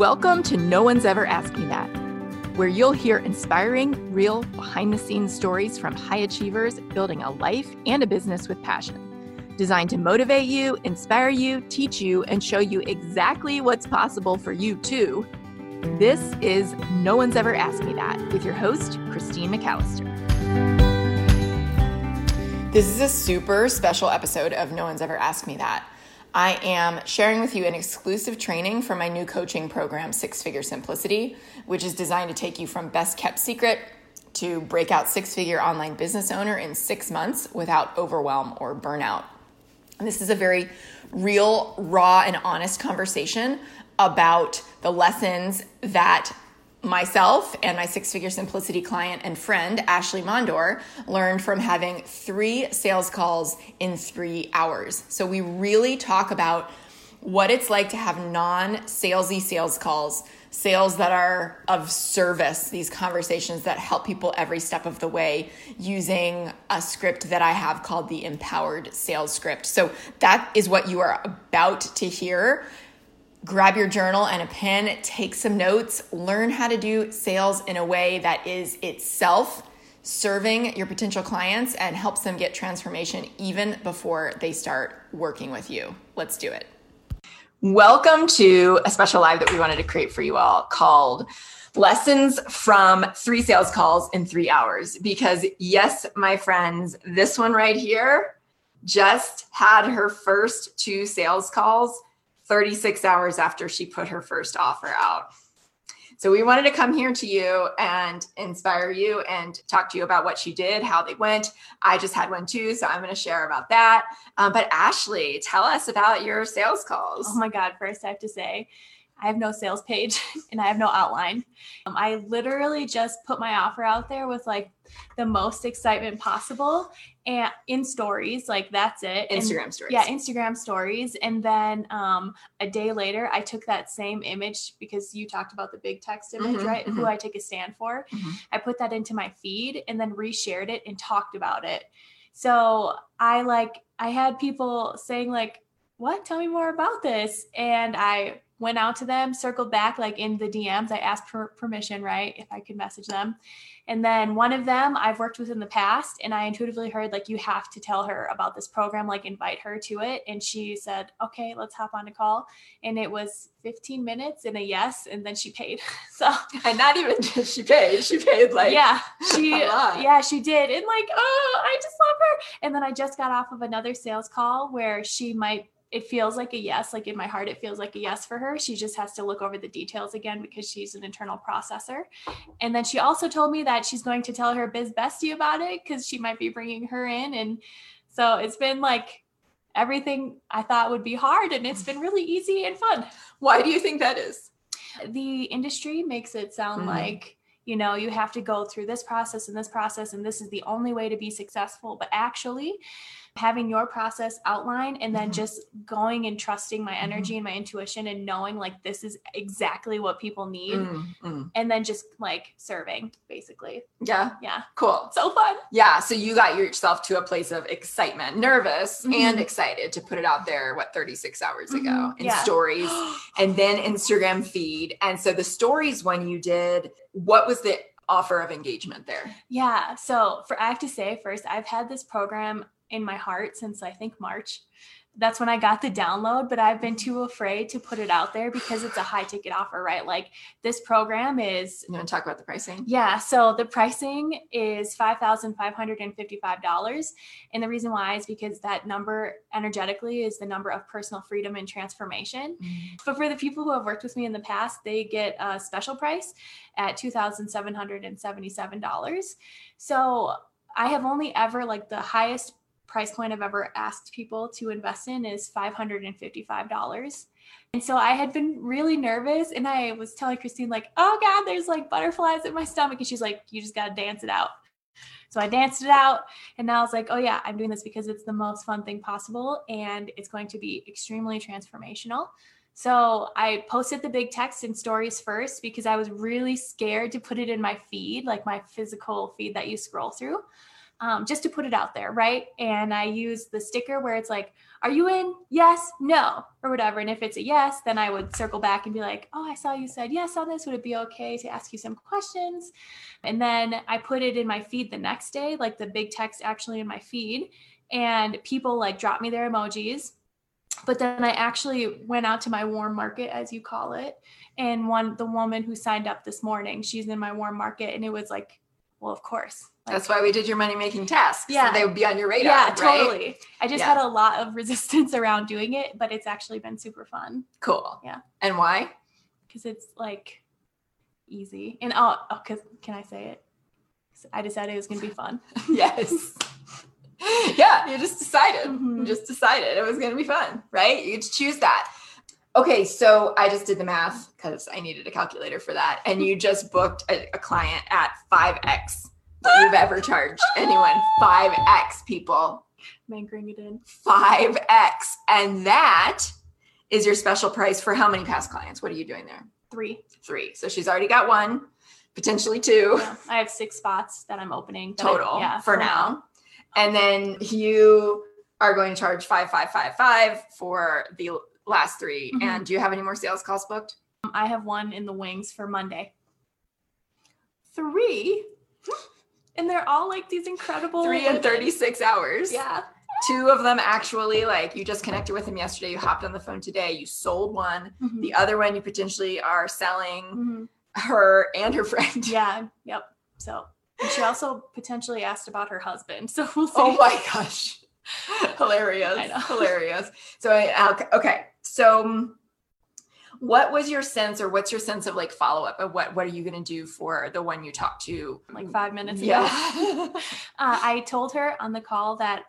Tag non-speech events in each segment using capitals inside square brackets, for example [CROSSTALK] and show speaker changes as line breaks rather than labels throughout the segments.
Welcome to No One's Ever Asked Me That, where you'll hear inspiring, real, behind the scenes stories from high achievers building a life and a business with passion. Designed to motivate you, inspire you, teach you, and show you exactly what's possible for you too. This is No One's Ever Asked Me That with your host, Christine McAllister. This is a super special episode of No One's Ever Asked Me That. I am sharing with you an exclusive training for my new coaching program, Six Figure Simplicity, which is designed to take you from best kept secret to breakout six figure online business owner in six months without overwhelm or burnout. And this is a very real, raw, and honest conversation about the lessons that myself and my six figure simplicity client and friend, Ashley Mondor, learned from having three sales calls in three hours. So we really talk about what it's like to have non salesy sales calls, sales that are of service, these conversations that help people every step of the way using a script that I have called the Empowered Sales Script. So that is what you are about to hear grab your journal and a pen, take some notes, learn how to do sales in a way that is itself serving your potential clients and helps them get transformation even before they start working with you. Let's do it. Welcome to a special live that we wanted to create for you all called Lessons from Three Sales Calls in Three Hours. Because, yes, my friends, this one right here just had her first two sales calls 36 hours after she put her first offer out. So we wanted to come here to you and inspire you and talk to you about what she did, how they went. I just had one too, so I'm going to share about that. Um, but Ashley, tell us about your sales calls.
Oh my God! First, I have to say, I have no sales page [LAUGHS] and I have no outline. Um, I literally just put my offer out there with like the most excitement possible and in stories like that's it.
Instagram
and,
stories.
Yeah instagram stories. And then um, a day later i took that same image because you talked about the big text image mm-hmm, right? Mm-hmm. who i take a stand for. Mm-hmm. i put that into my feed and then reshared it and talked about it. So i like i had people saying like what? Tell me more about this. And i went out to them, circled back like in the DMs. I asked for permission, right? If I could message them. And then one of them I've worked with in the past, and I intuitively heard like, you have to tell her about this program, like invite her to it. And she said, okay, let's hop on a call. And it was 15 minutes and a yes. And then she paid. [LAUGHS] So,
and not even she paid, she paid like,
yeah, she, yeah, she did. And like, oh, I just love her. And then I just got off of another sales call where she might it feels like a yes like in my heart it feels like a yes for her. She just has to look over the details again because she's an internal processor. And then she also told me that she's going to tell her biz bestie about it because she might be bringing her in. And so it's been like everything i thought would be hard and it's been really easy and fun.
Why do you think that is?
The industry makes it sound mm-hmm. like you know you have to go through this process and this process and this is the only way to be successful. But actually having your process outlined and then mm-hmm. just going and trusting my mm-hmm. energy and my intuition and knowing like this is exactly what people need mm-hmm. and then just like serving basically
yeah
yeah
cool
so fun
yeah so you got yourself to a place of excitement nervous and mm-hmm. excited to put it out there what 36 hours ago mm-hmm. in yeah. stories [GASPS] and then instagram feed and so the stories when you did what was the offer of engagement there?
Yeah. So for I have to say first, I've had this program in my heart since I think March that's when I got the download, but I've been too afraid to put it out there because it's a high ticket offer, right? Like this program is.
You want to talk about the pricing?
Yeah. So the pricing is $5,555. And the reason why is because that number energetically is the number of personal freedom and transformation. Mm-hmm. But for the people who have worked with me in the past, they get a special price at $2,777. So I have only ever like the highest price point I've ever asked people to invest in is $555. And so I had been really nervous and I was telling Christine, like, oh God, there's like butterflies in my stomach. And she's like, you just got to dance it out. So I danced it out and now I was like, oh yeah, I'm doing this because it's the most fun thing possible and it's going to be extremely transformational. So I posted the big text and stories first because I was really scared to put it in my feed, like my physical feed that you scroll through. Um, just to put it out there, right? And I use the sticker where it's like, "Are you in? Yes, no, or whatever." And if it's a yes, then I would circle back and be like, "Oh, I saw you said yes on this. Would it be okay to ask you some questions?" And then I put it in my feed the next day, like the big text actually in my feed, and people like drop me their emojis but then I actually went out to my warm market, as you call it, and one the woman who signed up this morning, she's in my warm market, and it was like, well, of course.
That's why we did your money making tasks. Yeah, so they would be on your radar. Yeah, totally.
Right? I just yeah. had a lot of [LAUGHS] resistance around doing it, but it's actually been super fun.
Cool.
Yeah.
And why?
Because it's like easy, and oh, oh, cause can I say it? I decided it was going to be fun. [LAUGHS]
yes. [LAUGHS] yeah, you just decided. Mm-hmm. You just decided it was going to be fun, right? You choose that. Okay, so I just did the math because I needed a calculator for that. And you just booked a, a client at 5x you've ever charged anyone. 5x people.
Mankering it in.
5x. And that is your special price for how many past clients? What are you doing there?
Three.
Three. So she's already got one, potentially two.
Yeah, I have six spots that I'm opening.
Total.
I,
yeah. For, for now. now and then you are going to charge five five five five for the last 3 mm-hmm. And do you have any more sales calls booked?
I have one in the wings for Monday.
Three,
and they're all like these incredible
three and thirty six hours.
Yeah.
Two of them actually, like you just connected with him yesterday. You hopped on the phone today. You sold one. Mm-hmm. The other one, you potentially are selling mm-hmm. her and her friend. [LAUGHS]
Yeah. Yep. So and she also potentially asked about her husband. So we'll see.
Oh my gosh. [LAUGHS] Hilarious. Hilarious. So, I, okay. So, what was your sense, or what's your sense of like follow up of what what are you going to do for the one you talked to
like five minutes ago? Yeah. [LAUGHS] uh, I told her on the call that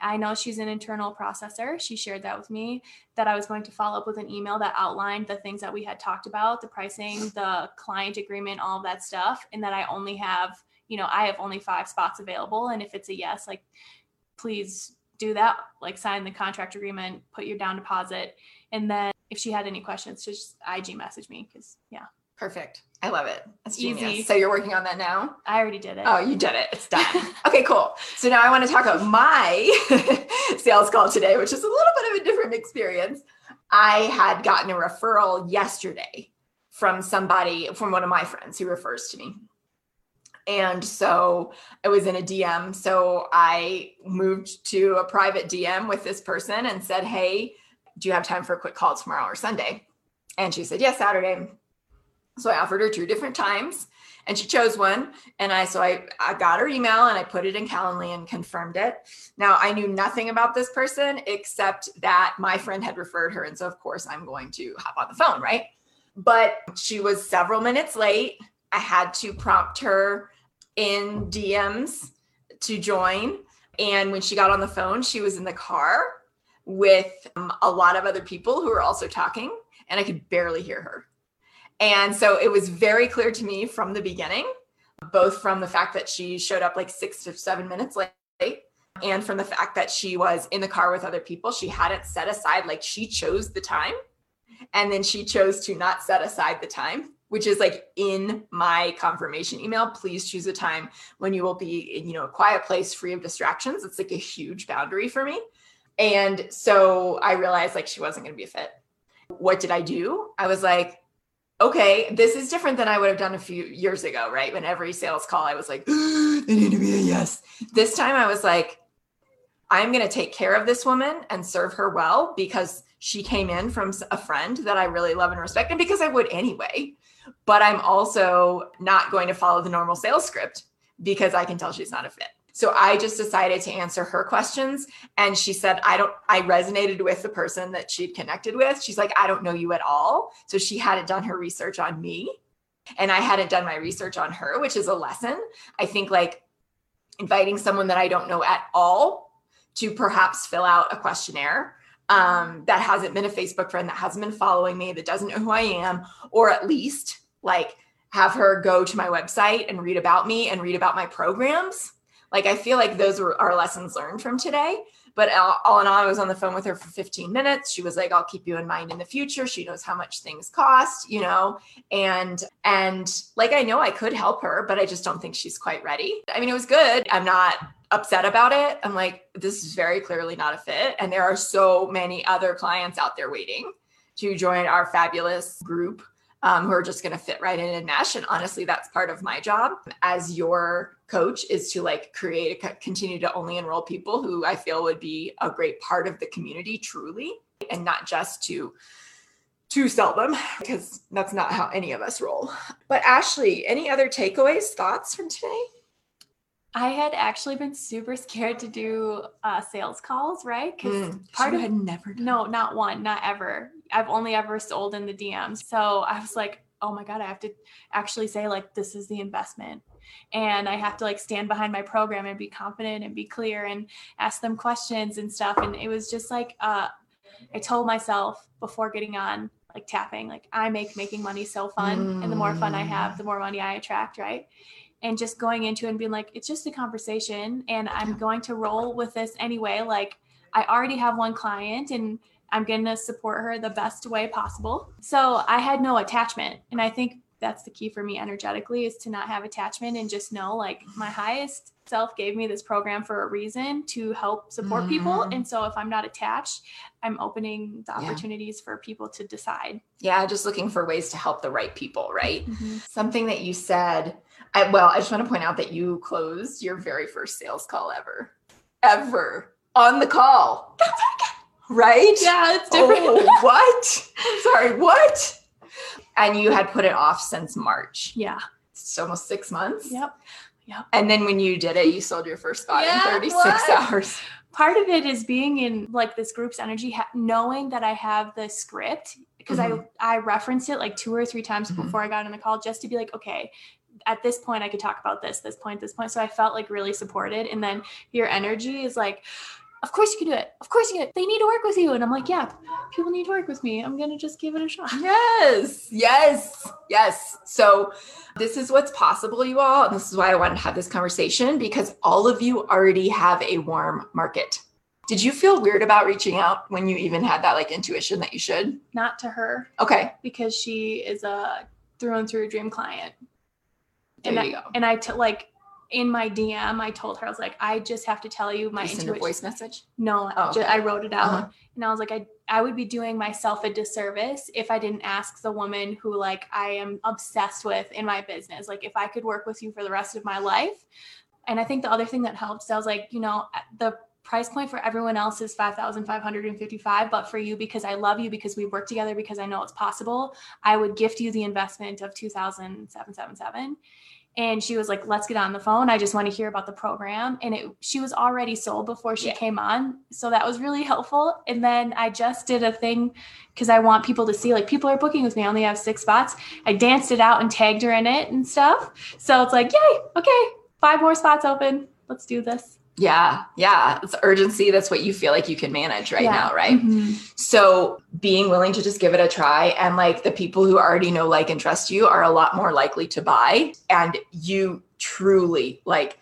I know she's an internal processor. She shared that with me that I was going to follow up with an email that outlined the things that we had talked about, the pricing, the client agreement, all of that stuff, and that I only have you know, I have only five spots available. And if it's a yes, like, please do that. Like, sign the contract agreement, put your down deposit. And then if she had any questions, just IG message me because, yeah.
Perfect. I love it. That's genius. Easy. So you're working on that now?
I already did it.
Oh, you did it. It's done. [LAUGHS] okay, cool. So now I want to talk about my [LAUGHS] sales call today, which is a little bit of a different experience. I had gotten a referral yesterday from somebody, from one of my friends who refers to me. And so I was in a DM. So I moved to a private DM with this person and said, Hey, do you have time for a quick call tomorrow or Sunday? And she said, Yes, Saturday. So I offered her two different times and she chose one. And I, so I, I got her email and I put it in Calendly and confirmed it. Now I knew nothing about this person except that my friend had referred her. And so, of course, I'm going to hop on the phone, right? But she was several minutes late. I had to prompt her in DMs to join. And when she got on the phone, she was in the car with um, a lot of other people who were also talking, and I could barely hear her. And so it was very clear to me from the beginning, both from the fact that she showed up like six to seven minutes late, and from the fact that she was in the car with other people. She hadn't set aside, like, she chose the time, and then she chose to not set aside the time which is like in my confirmation email please choose a time when you will be in you know a quiet place free of distractions it's like a huge boundary for me and so i realized like she wasn't going to be a fit. What did i do? I was like okay this is different than i would have done a few years ago right? When every sales call i was like [GASPS] they need to be a yes. This time i was like i'm going to take care of this woman and serve her well because she came in from a friend that i really love and respect and because i would anyway. But I'm also not going to follow the normal sales script because I can tell she's not a fit. So I just decided to answer her questions. And she said, I don't, I resonated with the person that she'd connected with. She's like, I don't know you at all. So she hadn't done her research on me. And I hadn't done my research on her, which is a lesson. I think like inviting someone that I don't know at all to perhaps fill out a questionnaire um, that hasn't been a Facebook friend, that hasn't been following me, that doesn't know who I am, or at least like have her go to my website and read about me and read about my programs. Like I feel like those were our lessons learned from today. But all in all, I was on the phone with her for 15 minutes. She was like, "I'll keep you in mind in the future." She knows how much things cost, you know, and and like I know I could help her, but I just don't think she's quite ready. I mean, it was good. I'm not upset about it. I'm like, this is very clearly not a fit. And there are so many other clients out there waiting to join our fabulous group um, who are just going to fit right in and mesh. And honestly, that's part of my job as your coach is to like create a continue to only enroll people who I feel would be a great part of the community truly, and not just to to sell them because that's not how any of us roll. But Ashley, any other takeaways, thoughts from today?
I had actually been super scared to do uh, sales calls, right? Because
mm, part of had never
done. no, not one, not ever. I've only ever sold in the DMs, so I was like, oh my god, I have to actually say like this is the investment, and I have to like stand behind my program and be confident and be clear and ask them questions and stuff. And it was just like uh, I told myself before getting on like tapping, like I make making money so fun, mm. and the more fun I have, the more money I attract, right? and just going into it and being like it's just a conversation and i'm going to roll with this anyway like i already have one client and i'm going to support her the best way possible so i had no attachment and i think that's the key for me energetically is to not have attachment and just know like my highest self gave me this program for a reason to help support mm-hmm. people and so if i'm not attached i'm opening the opportunities yeah. for people to decide
yeah just looking for ways to help the right people right mm-hmm. something that you said I, well, I just want to point out that you closed your very first sales call ever, ever on the call. right?
Yeah, it's different.
Oh, what? [LAUGHS] Sorry, what? And you had put it off since March.
Yeah.
It's almost six months.
Yep. Yep.
And then when you did it, you sold your first spot yeah, in 36 what? [LAUGHS] hours.
Part of it is being in like this group's energy, ha- knowing that I have the script because mm-hmm. I I referenced it like two or three times mm-hmm. before I got on the call just to be like, okay, at this point I could talk about this, this point, this point. So I felt like really supported. And then your energy is like, of course you can do it. Of course you can. They need to work with you. And I'm like, yeah, people need to work with me. I'm going to just give it a shot. [LAUGHS]
Yes. Yes. Yes. So this is what's possible, you all. And this is why I wanted to have this conversation because all of you already have a warm market. Did you feel weird about reaching out when you even had that like intuition that you should?
Not to her.
Okay.
Because she is a through and through dream client.
There
and
you
I,
go.
And I t- like in my DM, I told her I was like, I just have to tell you my
you intuition. a voice message.
No, oh, okay. I wrote it out, uh-huh. and I was like, I I would be doing myself a disservice if I didn't ask the woman who like I am obsessed with in my business. Like if I could work with you for the rest of my life. And I think the other thing that helps, I was like, you know, the price point for everyone else is 5555 but for you because i love you because we work together because i know it's possible i would gift you the investment of 2777 and she was like let's get on the phone. I just want to hear about the program. And it she was already sold before she yeah. came on. So that was really helpful. And then i just did a thing because i want people to see like people are booking with me. I only have six spots. I danced it out and tagged her in it and stuff. So it's like yay. Okay. Five more spots open. Let's do this
yeah, yeah. It's urgency. That's what you feel like you can manage right yeah. now, right? Mm-hmm. So being willing to just give it a try and like the people who already know, like, and trust you are a lot more likely to buy. And you truly like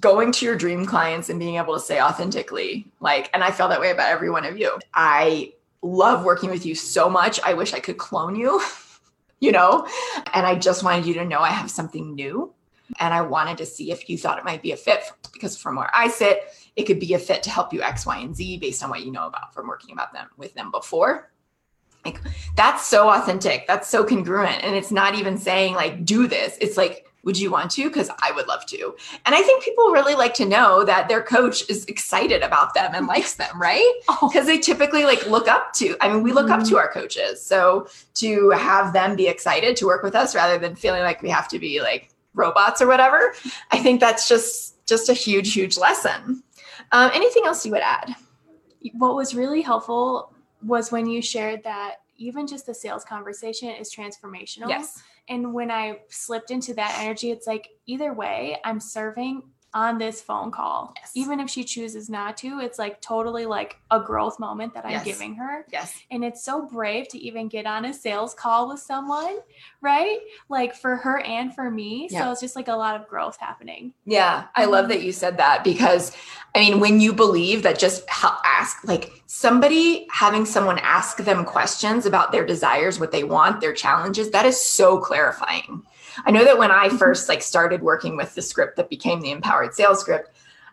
going to your dream clients and being able to say authentically, like, and I feel that way about every one of you. I love working with you so much. I wish I could clone you, [LAUGHS] you know? And I just wanted you to know I have something new and I wanted to see if you thought it might be a fit because from where I sit, it could be a fit to help you X, Y, and Z based on what you know about from working about them with them before. Like that's so authentic. That's so congruent. And it's not even saying like, do this. It's like, would you want to? Because I would love to. And I think people really like to know that their coach is excited about them and likes them, right? Because [LAUGHS] oh. they typically like look up to, I mean, we look mm-hmm. up to our coaches. So to have them be excited to work with us rather than feeling like we have to be like robots or whatever. I think that's just just a huge, huge lesson. Um, anything else you would add?
What was really helpful was when you shared that even just the sales conversation is transformational.
Yes.
And when I slipped into that energy, it's like either way, I'm serving on this phone call.
Yes.
Even if she chooses not to, it's like totally like a growth moment that I'm
yes.
giving her.
Yes.
And it's so brave to even get on a sales call with someone, right? Like for her and for me. Yeah. So it's just like a lot of growth happening.
Yeah. I love that you said that because I mean, when you believe that just ask like somebody having someone ask them questions about their desires, what they want, their challenges, that is so clarifying I know that when I mm-hmm. first like started working with the script that became the empowered sales script,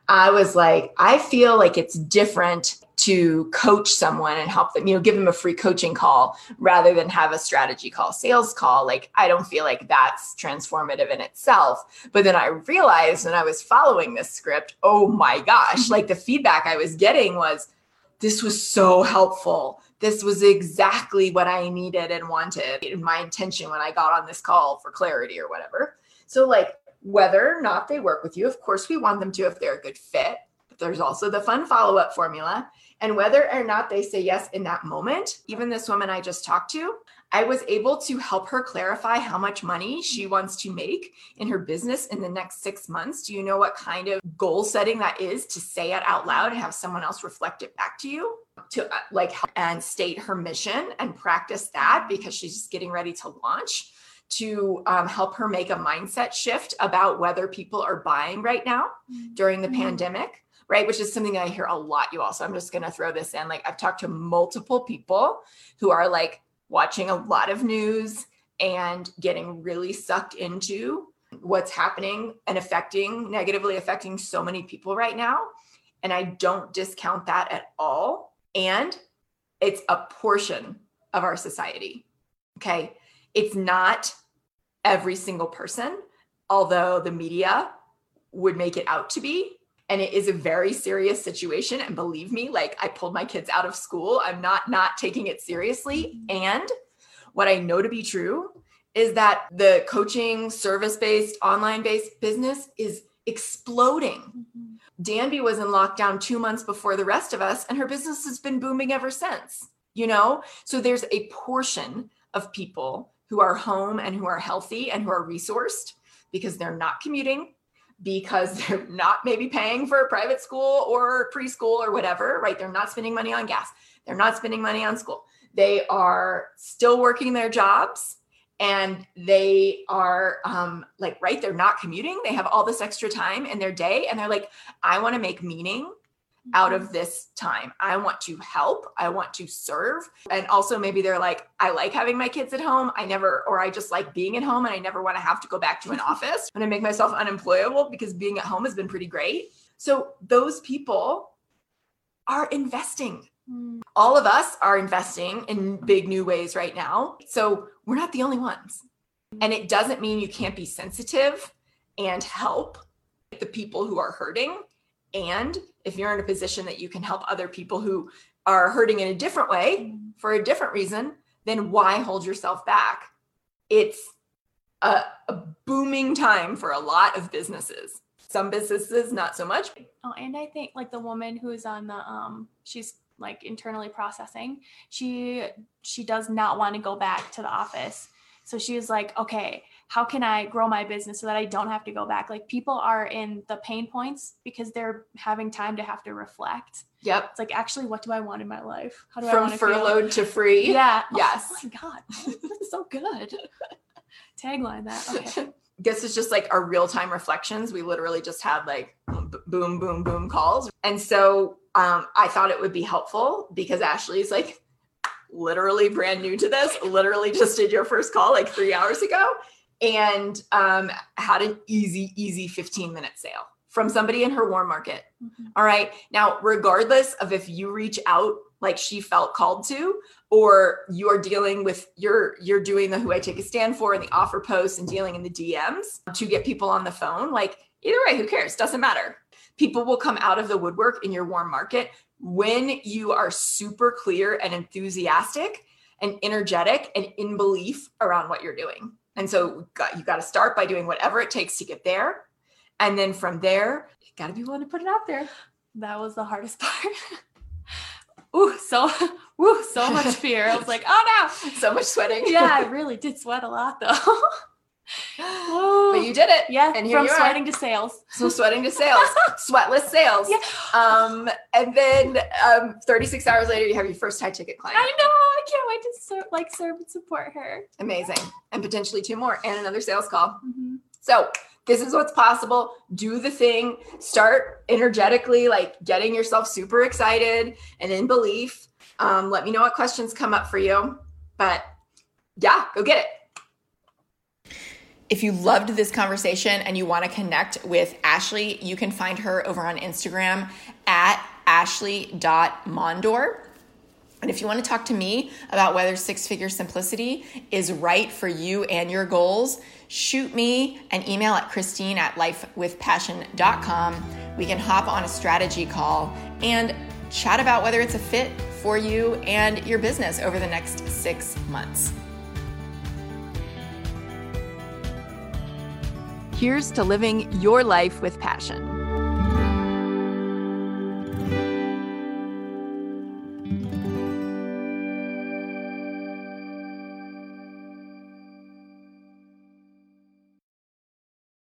I was like, I feel like it's different to coach someone and help them, you know, give them a free coaching call rather than have a strategy call, sales call. Like, I don't feel like that's transformative in itself. But then I realized when I was following this script, oh my gosh, like the feedback I was getting was, this was so helpful. This was exactly what I needed and wanted. My intention when I got on this call for clarity or whatever. So, like, whether or not they work with you, of course, we want them to if they're a good fit. But there's also the fun follow up formula. And whether or not they say yes in that moment, even this woman I just talked to, I was able to help her clarify how much money she wants to make in her business in the next six months. Do you know what kind of goal setting that is to say it out loud and have someone else reflect it back to you? To uh, like and state her mission and practice that because she's just getting ready to launch to um, help her make a mindset shift about whether people are buying right now mm-hmm. during the mm-hmm. pandemic right? Which is something I hear a lot, you all. So I'm just going to throw this in. Like, I've talked to multiple people who are like watching a lot of news and getting really sucked into what's happening and affecting, negatively affecting so many people right now. And I don't discount that at all. And it's a portion of our society. Okay. It's not every single person, although the media would make it out to be and it is a very serious situation. And believe me like i pulled my kids out of school. I'm not not taking it seriously. And what i know to be true is that the coaching service based online based business is exploding. Mm-hmm. danby was in lockdown 2 months before the rest of us and her business has been booming ever since you know? So there's a portion of people who are home and who are healthy and who are resourced because they're not commuting because [LAUGHS] they're not maybe paying for a private school or preschool or whatever, right? They're not spending money on gas. They're not spending money on school. They are still working their jobs and they are um, like, right? They're not commuting. They have all this extra time in their day and they're like, I want to make meaning out of this time. I want to help. I want to serve. And also, maybe they're like, I like having my kids at home. I never, or I just like being at home and I never want to have to go back to an [LAUGHS] office and I make myself unemployable because being at home has been pretty great. So, those people are investing. Hmm. All of us are investing in big new ways right now. So, we're not the only ones. And it doesn't mean you can't be sensitive and help the people who are hurting and if you're in a position that you can help other people who are hurting in a different way mm-hmm. for a different reason, then why hold yourself back? It's a, a, booming time for a lot of businesses. Some businesses, not so much.
Oh, and I think like the woman who is on the um, she's like internally processing. She she does not want to go back to the office. So she was like, okay, how can I grow my business so that I don't have to go back? Like people are in the pain points because they're having time to have to reflect.
Yep.
It's like actually what do I want in my life?
How do From I want to furloughed feel? to free?
Yeah. [LAUGHS]
Yes.
Oh my God. That's so good. [LAUGHS] Tagline that. Okay. [LAUGHS]
This is just like our real-time reflections. We literally just had like boom, boom, boom calls. And so um, I thought it would be helpful because Ashley's like literally brand new to this, literally just did your first call like three hours ago and um, had an easy, easy 15 minute sale from somebody in her warm market. Mm-hmm. All right. Now, regardless of if you reach out like she felt called to, or you are dealing with you're you're doing the who I take a stand for and the offer posts and dealing in the DMs to get people on the phone, like either way, who cares? Doesn't matter. People will come out of the woodwork in your warm market when you are super clear and enthusiastic and energetic and in belief around what you're doing. And so got, you got to start by doing whatever it takes to get there. And then from there, you got to be willing to put it out there.
That was the hardest [LAUGHS] part. ooh, so, [LAUGHS] ooh, so much [LAUGHS] fear. I was like, oh
no, so much sweating.
yeah, I really did sweat a lot though.
You did it.
Yeah. And here from sweating are. to sales.
So sweating to sales, [LAUGHS] [LAUGHS] sweatless sales. Yeah. Um, and then um, 36 hours later, you have your first high ticket client.
I know. I can't wait to serve, like serve and support her.
Amazing. And potentially two more and another sales call. Mm-hmm. So this is what's possible. Do the thing. Start energetically, like getting yourself super excited and in belief. Um, let me know what questions come up for you. But yeah, go get it. If you loved this conversation and you want to connect with Ashley, you can find her over on Instagram at ashley.mondor. And if you want to talk to me about whether six figure simplicity is right for you and your goals, shoot me an email at christine at lifewithpassion.com. We can hop on a strategy call and chat about whether it's a fit for you and your business over the next six months. Here's to living your life with passion.